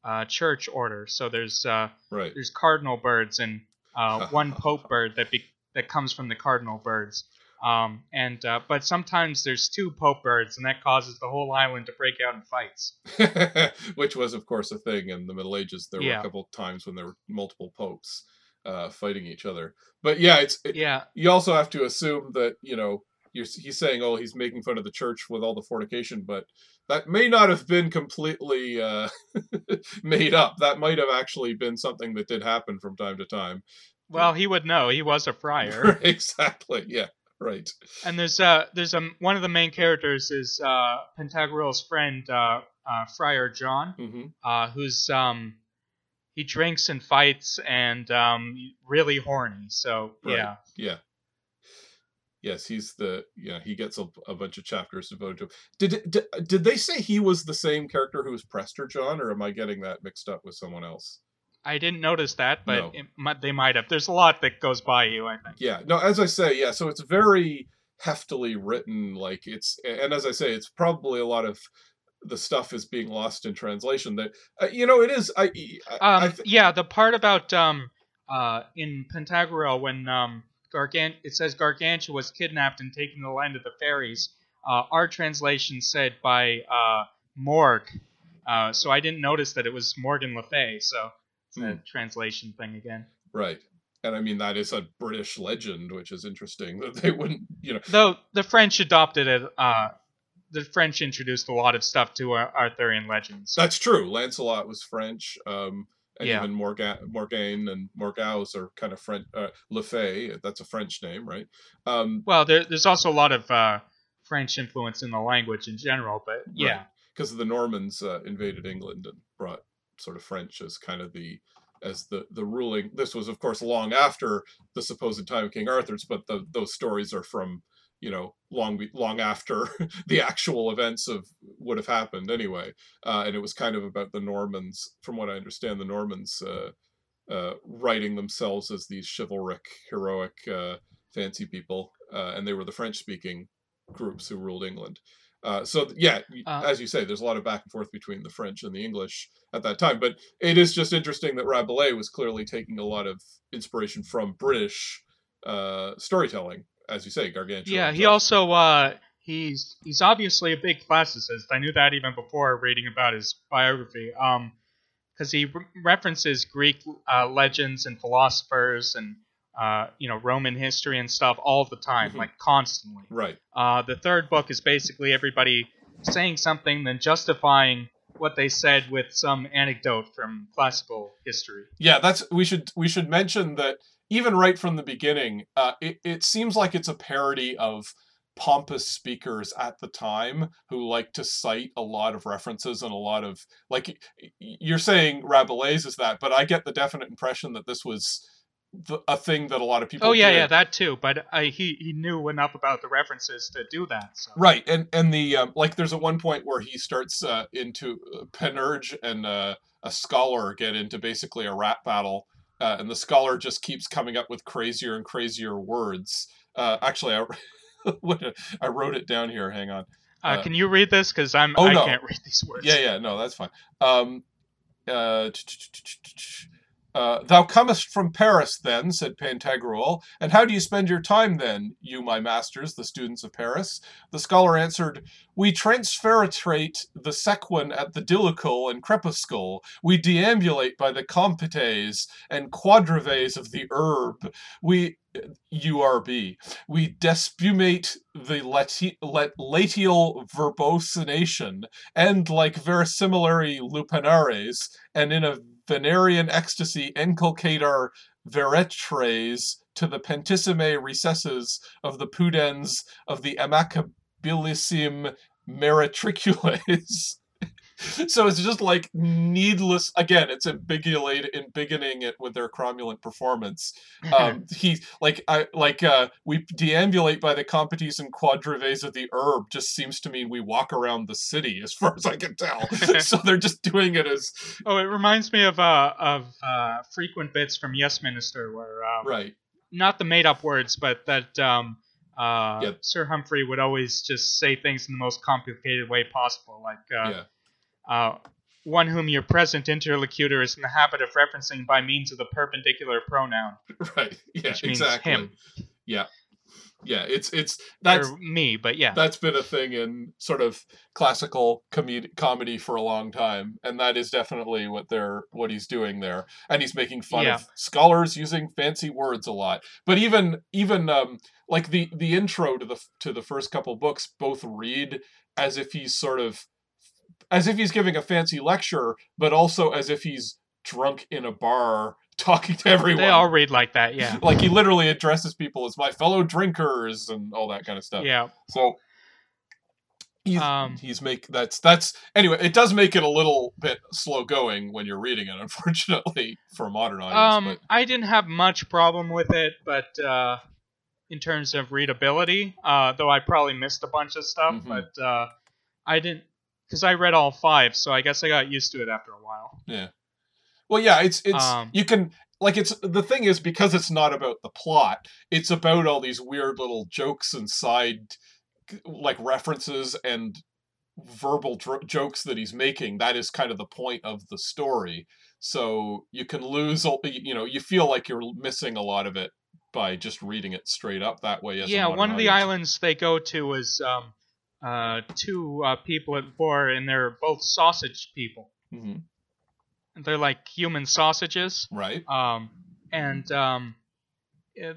C: uh, church order. So there's uh,
A: right
C: there's cardinal birds and uh, one pope bird that be- that comes from the cardinal birds. Um, and uh, but sometimes there's two pope birds, and that causes the whole island to break out in fights.
A: which was of course a thing in the middle ages there were a couple times when there were multiple popes uh, fighting each other but yeah it's it,
C: Yeah,
A: you also have to assume that you know you're, he's saying oh he's making fun of the church with all the fornication but that may not have been completely uh, made up that might have actually been something that did happen from time to time
C: well, he would know. He was a friar.
A: exactly yeah right
C: and there's uh there's um one of the main characters is uh friend uh, uh Friar John,
A: hmm
C: uh who's um he drinks and fights and um really horny. So
A: Right.
C: yeah.
A: Yeah. Yes, he's the yeah. He gets a, a bunch of chapters devoted to. Him. Did, did did they say he was the same character who was Prester John, or am I getting that mixed up with someone else?
C: I didn't notice that, but
A: No.
C: it, they might have. There's a lot that goes by you, I think.
A: Yeah. No, as I say, yeah. So it's very heftily written. Like it's and as I say, it's probably a lot of the stuff is being lost in translation. That uh, you know, it is. I, I,
C: Um,
A: I th-
C: yeah, the part about um, uh, in Pantagruel when um, Gargant it says Gargantua was kidnapped and taken to the land of the fairies. Uh, our translation said by uh, Morg, uh, so I didn't notice that it was Morgan Le Fay. So it's a
A: Hmm.
C: translation thing again.
A: right. And I mean that is a British legend, which is interesting that they wouldn't, you know,
C: Though the French adopted it. Uh, the French introduced a lot of stuff to Arthurian legends.
A: That's true. Lancelot was French, um, and
C: Yeah.
A: even Morgan, Morgaine and Morgause are kind of French. Uh, Le Fay, that's a French name, right? Um,
C: well, there, there's also a lot of uh, French influence in the language in general, but yeah.
A: because the Normans uh, invaded England and brought sort of French as kind of the as the the ruling. This was, of course, long after the supposed time of King Arthur's, but the, those stories are from you know long long after the actual events of would have happened anyway. Uh, and it was kind of about the Normans, from what I understand, the Normans uh, uh, writing themselves as these chivalric, heroic, uh, fancy people, uh, and they were the French-speaking groups who ruled England. Uh, so yeah, as you say, there's a lot of back and forth between the French and the English at that time. But it is just interesting that Rabelais was clearly taking a lot of inspiration from British uh, storytelling, as you say, Gargantua.
C: Yeah, he also uh, he's he's obviously a big classicist. I knew that even before reading about his biography. Um, because he re- references Greek uh, legends and philosophers and uh, you know Roman history and stuff all the time,
A: Mhm.
C: like constantly.
A: right.
C: Uh, the third book is basically everybody saying something, then justifying what they said with some anecdote from classical history.
A: Yeah, that's we should we should mention that even right from the beginning, uh, it, it seems like it's a parody of pompous speakers at the time who like to cite a lot of references and a lot of like you're saying Rabelais is that, but I get the definite impression that this was the, a thing that a lot of people.
C: Oh yeah,
A: did.
C: yeah, that too. But he he knew enough about the references to do that. So.
A: Right, and and the um, like, there's at one point where he starts uh, into uh, Panurge and uh, a scholar get into basically a rap battle, uh, and the scholar just keeps coming up with crazier and crazier words. Uh, actually, I I wrote it down here. Hang on.
C: Uh,
A: Uh,
C: can you read this? Because I'm
A: oh,
C: I
A: no.
C: can't read these words.
A: Yeah, yeah, no, that's fine. Um, uh, thou comest from Paris, then, said Pantagruel, and how do you spend your time, then, you, my masters, the students of Paris? The scholar answered, We transferitrate the sequin at the Dilucul and Crepuscule. We deambulate by the compites and quadrives of the herb. We, URB, we despumate the latial verbocination, and like verisimilary lupinares, and in a Venerian ecstasy inculcate our veretres to the pentissime recesses of the pudens of the amacabilissim meretricules. so it's just like needless again it's ambiguate embiggening it with their cromulent performance. Um he like i like uh we deambulate by the compites and quadrives of the herb just seems to mean we walk around the city as far as i can tell. So they're just doing it as
C: Oh, it reminds me of uh of uh frequent bits from Yes Minister where um,
A: right.
C: not the made up words, but that um uh
A: Yep.
C: Sir Humphrey would always just say things in the most complicated way possible, like uh,
A: yeah
C: uh one whom your present interlocutor is in the habit of referencing by means of the perpendicular pronoun,
A: right. Yeah
C: which means
A: exactly.
C: him.
A: Yeah. Yeah it's it's that's
C: or me, but yeah.
A: that's been a thing in sort of classical comedy comedy for a long time and that is definitely what they're what he's doing there. And he's making fun
C: Yeah.
A: of scholars using fancy words a lot. But even even um like the the intro to the to the first couple books both read as if he's sort of as if he's giving a fancy lecture but also as if he's drunk in a bar talking to everyone
C: They all read like that, yeah.
A: like he literally addresses people as my fellow drinkers and all that kind of stuff
C: Yeah.
A: so he's
C: Um,
A: he's make that's that's anyway. It does make it a little bit slow going when you're reading it, unfortunately, for a modern audience.
C: Um, I didn't have much problem with it, but uh, in terms of readability, uh, though I probably missed a bunch of stuff,
A: Mhm.
C: but uh, I didn't because I read all five, so I guess I got used to it after a while.
A: yeah. Well, yeah, it's it's
C: Um,
A: you can like it's the thing is because it's not about the plot. It's about all these weird little jokes and side like references and verbal dr- jokes that he's making that is kind of the point of the story so you can lose you know you feel like you're missing a lot of it by just reading it straight up that way
C: yeah, one of the islands they go to is um, uh, two uh, people at war, and they're both sausage people.
A: Mhm.
C: They're like human sausages.
A: right
C: Um, and um,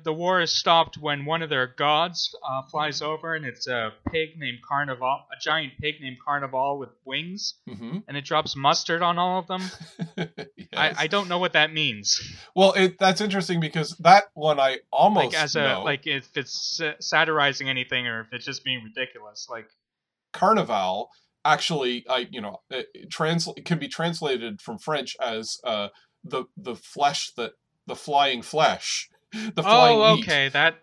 C: the war is stopped when one of their gods uh, flies over, and it's a pig named Carnival, a giant pig named Carnival with wings,
A: hmm
C: and it drops mustard on all of them.
A: yes.
C: I, I don't know what that means.
A: well it that's interesting because that one i almost
C: like as a
A: know.
C: like if it's satirizing anything or if it's just being ridiculous. Like
A: carnival actually i you know it, it transla- can be translated from french as uh the the flesh that the flying flesh the flying
C: oh,
A: meat.
C: okay, that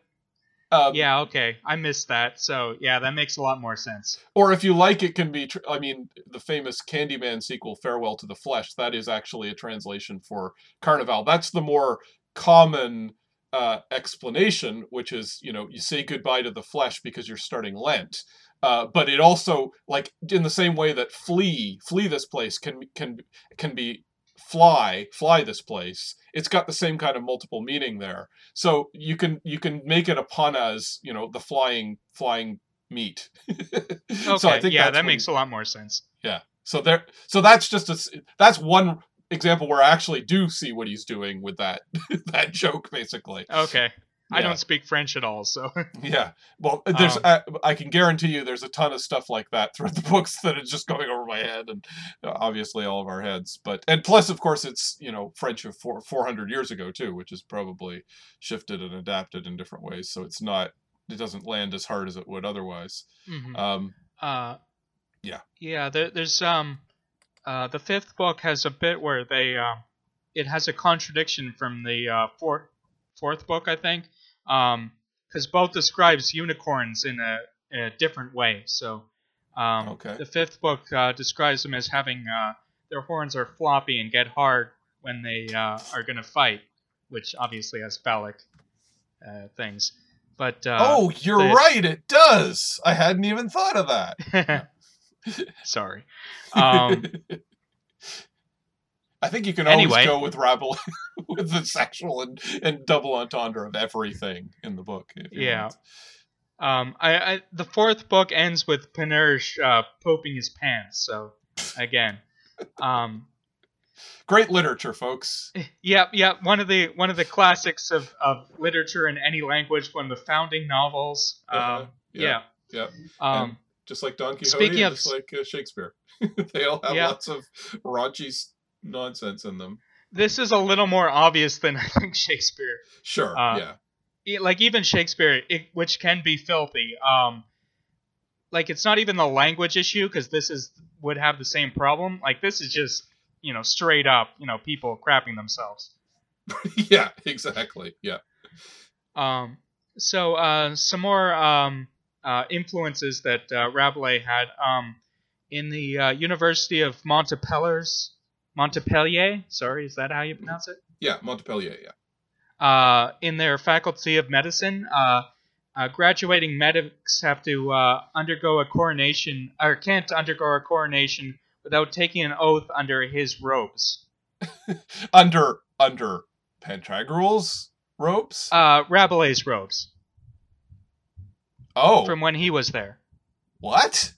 A: Um,
C: yeah, okay, I missed that. So yeah, that makes a lot more sense.
A: or if you like it can be tr- i mean the famous candyman sequel farewell to the flesh that is actually a translation for carnival that's the more common uh, explanation which is you know you say goodbye to the flesh because you're starting lent uh, but it also like in the same way that flee flee this place can can can be fly fly this place it's got the same kind of multiple meaning there so you can you can make it a pun as you know the flying flying meat
C: Okay,
A: so I think
C: yeah, that makes a lot more sense.
A: yeah. So there. So that's just a That's one example where I actually do see what he's doing with that that joke, basically.
C: Okay, I don't speak French at all, so
A: Yeah. Well, there's.
C: Um,
A: uh, I can guarantee you, there's a ton of stuff like that throughout the books that is just going over my head, and uh, obviously all of our heads. But and plus, of course, it's you know French of four four hundred years ago too, which is probably shifted and adapted in different ways. So it's not. It doesn't land as hard as it would otherwise.
C: Mhm.
A: Um.
C: uh,
A: Yeah.
C: yeah. There, there's um, uh, the fifth book has a bit where they um, it has a contradiction from the uh, fourth fourth book, I think, um, because both describes unicorns in a, a different way. So, um,
A: Okay.
C: the fifth book uh, describes them as having uh, their horns are floppy and get hard when they uh, are going to fight, which obviously has phallic uh, things. But uh,
A: oh, you're
C: the-
A: right. It does. I hadn't even thought of that.
C: Sorry. Um,
A: I think you can
C: Anyway.
A: always go with Rabble with the sexual and, and double entendre of everything in the book. if you
C: Yeah.
A: want.
C: um, I, I the fourth book ends with Panurge uh, pooping his pants. So again, um,
A: Great literature, folks.
C: yep, yep. One of the one of the classics of, of literature in any language. One of the founding novels. Um,
A: Uh-huh.
C: yeah.
A: yeah.
C: Um,
A: Just like Don Quixote,
C: Speaking of-
A: just like uh, Shakespeare. they all have
C: Yeah.
A: lots of raunchy nonsense in them.
C: this is a little more obvious than I think Shakespeare.
A: Sure,
C: Uh,
A: yeah.
C: e- like even Shakespeare, it, which can be filthy. Um, like it's not even the language issue because this is would have the same problem. Like this is just you know straight up you know people crapping themselves.
A: yeah, exactly. Yeah.
C: Um, so uh, some more um, uh, influences that uh, Rabelais had um, in the uh, University of Montpellier. Montpellier, sorry, is that how you pronounce it?
A: Yeah, Montpellier, yeah.
C: uh, in their faculty of medicine, uh, uh, graduating medics have to uh, undergo a coronation, or can't undergo a coronation without taking an oath under his robes.
A: Under under Pantagruel's robes.
C: Uh, Rabelais' robes
A: oh.
C: from when he was there.
A: What?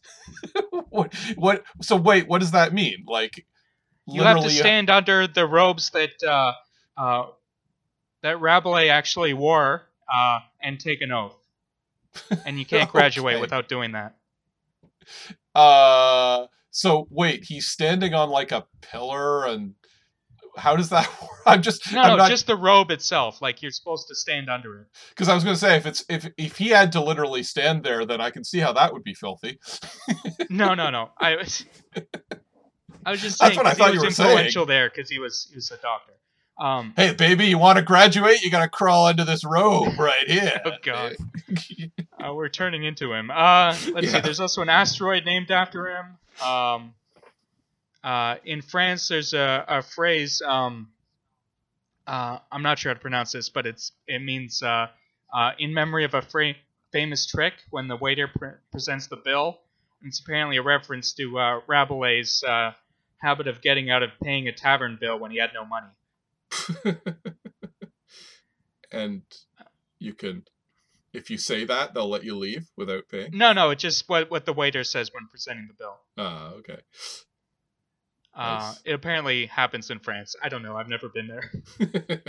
A: what? What? So wait, what does that mean? Like,
C: You have to stand under the robes that uh, uh, that Rabelais actually wore uh, and take an oath, and you can't graduate
A: Okay.
C: without doing that.
A: Uh, so wait, he's standing on like a pillar, and how does that work? I'm just,
C: No,
A: I'm
C: no,
A: not,
C: just the robe itself. Like you're supposed to stand under it.
A: because I was gonna say if it's if if he had to literally stand there, then I can see how that would be filthy.
C: No, no, no. I was, I was just
A: That's
C: saying
A: what I thought
C: he
A: you
C: was
A: were saying.
C: influential there because he was he was a doctor. Um,
A: Hey, baby, you want to graduate? You gotta crawl under this robe right here.
C: oh god, uh, we're turning into him. Uh, let's see. There's also an asteroid named after him. Um, uh, in France, there's a, a phrase. Um, uh, I'm not sure how to pronounce this, but it's it means uh, uh, in memory of a fra- famous trick when the waiter pre- presents the bill, It's apparently a reference to uh, Rabelais' uh, habit of getting out of paying a tavern bill when he had no money.
A: and you can, if you say that, they'll let you leave without paying.
C: No, no, it's just what what the waiter says when presenting the bill.
A: Ah, okay.
C: Uh,
A: Nice.
C: it apparently happens in France. I don't know. I've never been there.
A: there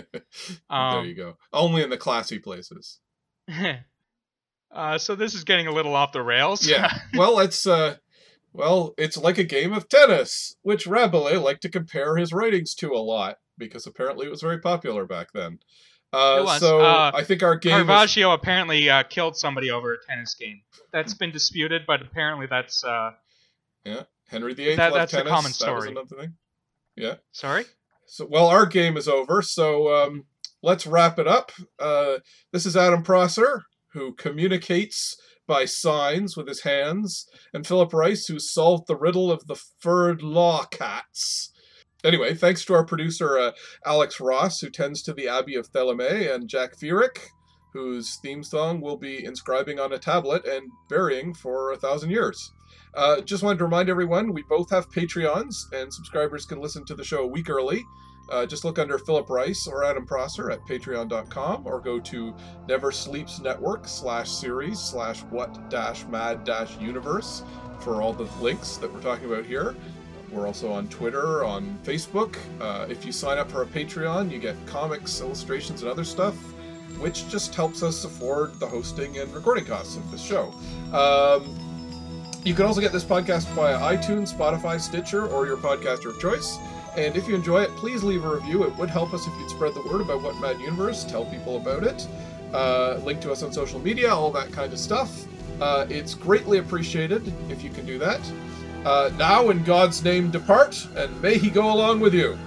C: Um,
A: you go. Only in the classy places.
C: uh, so this is getting a little off the rails.
A: Yeah. well, it's uh, well, it's like a game of tennis, which Rabelais liked to compare his writings to a lot because apparently it was very popular back then. Uh,
C: It was.
A: So
C: Uh,
A: I think our game is
C: apparently uh, killed somebody over a tennis game. That's been disputed, but apparently that's uh,
A: Henry VIII
C: that-
A: loved
C: that's a
A: tennis.
C: common
A: That was
C: story.
A: another thing.
C: sorry.
A: So, well, our game is over, so um, let's wrap it up. Uh, this is Adam Prosser, who communicates by signs with his hands, and Philip Rice, who solved the riddle of the furred law cats. Anyway, thanks to our producer, uh, Alex Ross, who tends to the Abbey of Theleme, and Jack Furyk, whose theme song we'll be inscribing on a tablet and burying for a thousand years. Uh, just wanted to remind everyone we both have Patreons, and subscribers can listen to the show a week early. Uh, just look under Philip Rice or Adam Prosser at patreon.com or go to Never Sleeps Network slash series slash what dash mad dash universe for all the links that we're talking about here. We're also on Twitter, on Facebook. Uh, if you sign up for a Patreon, you get comics, illustrations, and other stuff, which just helps us afford the hosting and recording costs of this show. Um, you can also get this podcast via iTunes, Spotify, Stitcher, or your podcaster of choice. And if you enjoy it, please leave a review. It would help us if you'd spread the word about What Mad Universe, tell people about it, uh, link to us on social media, all that kind of stuff. Uh, it's greatly appreciated if you can do that. Uh, now, in God's name, depart, and may He go along with you.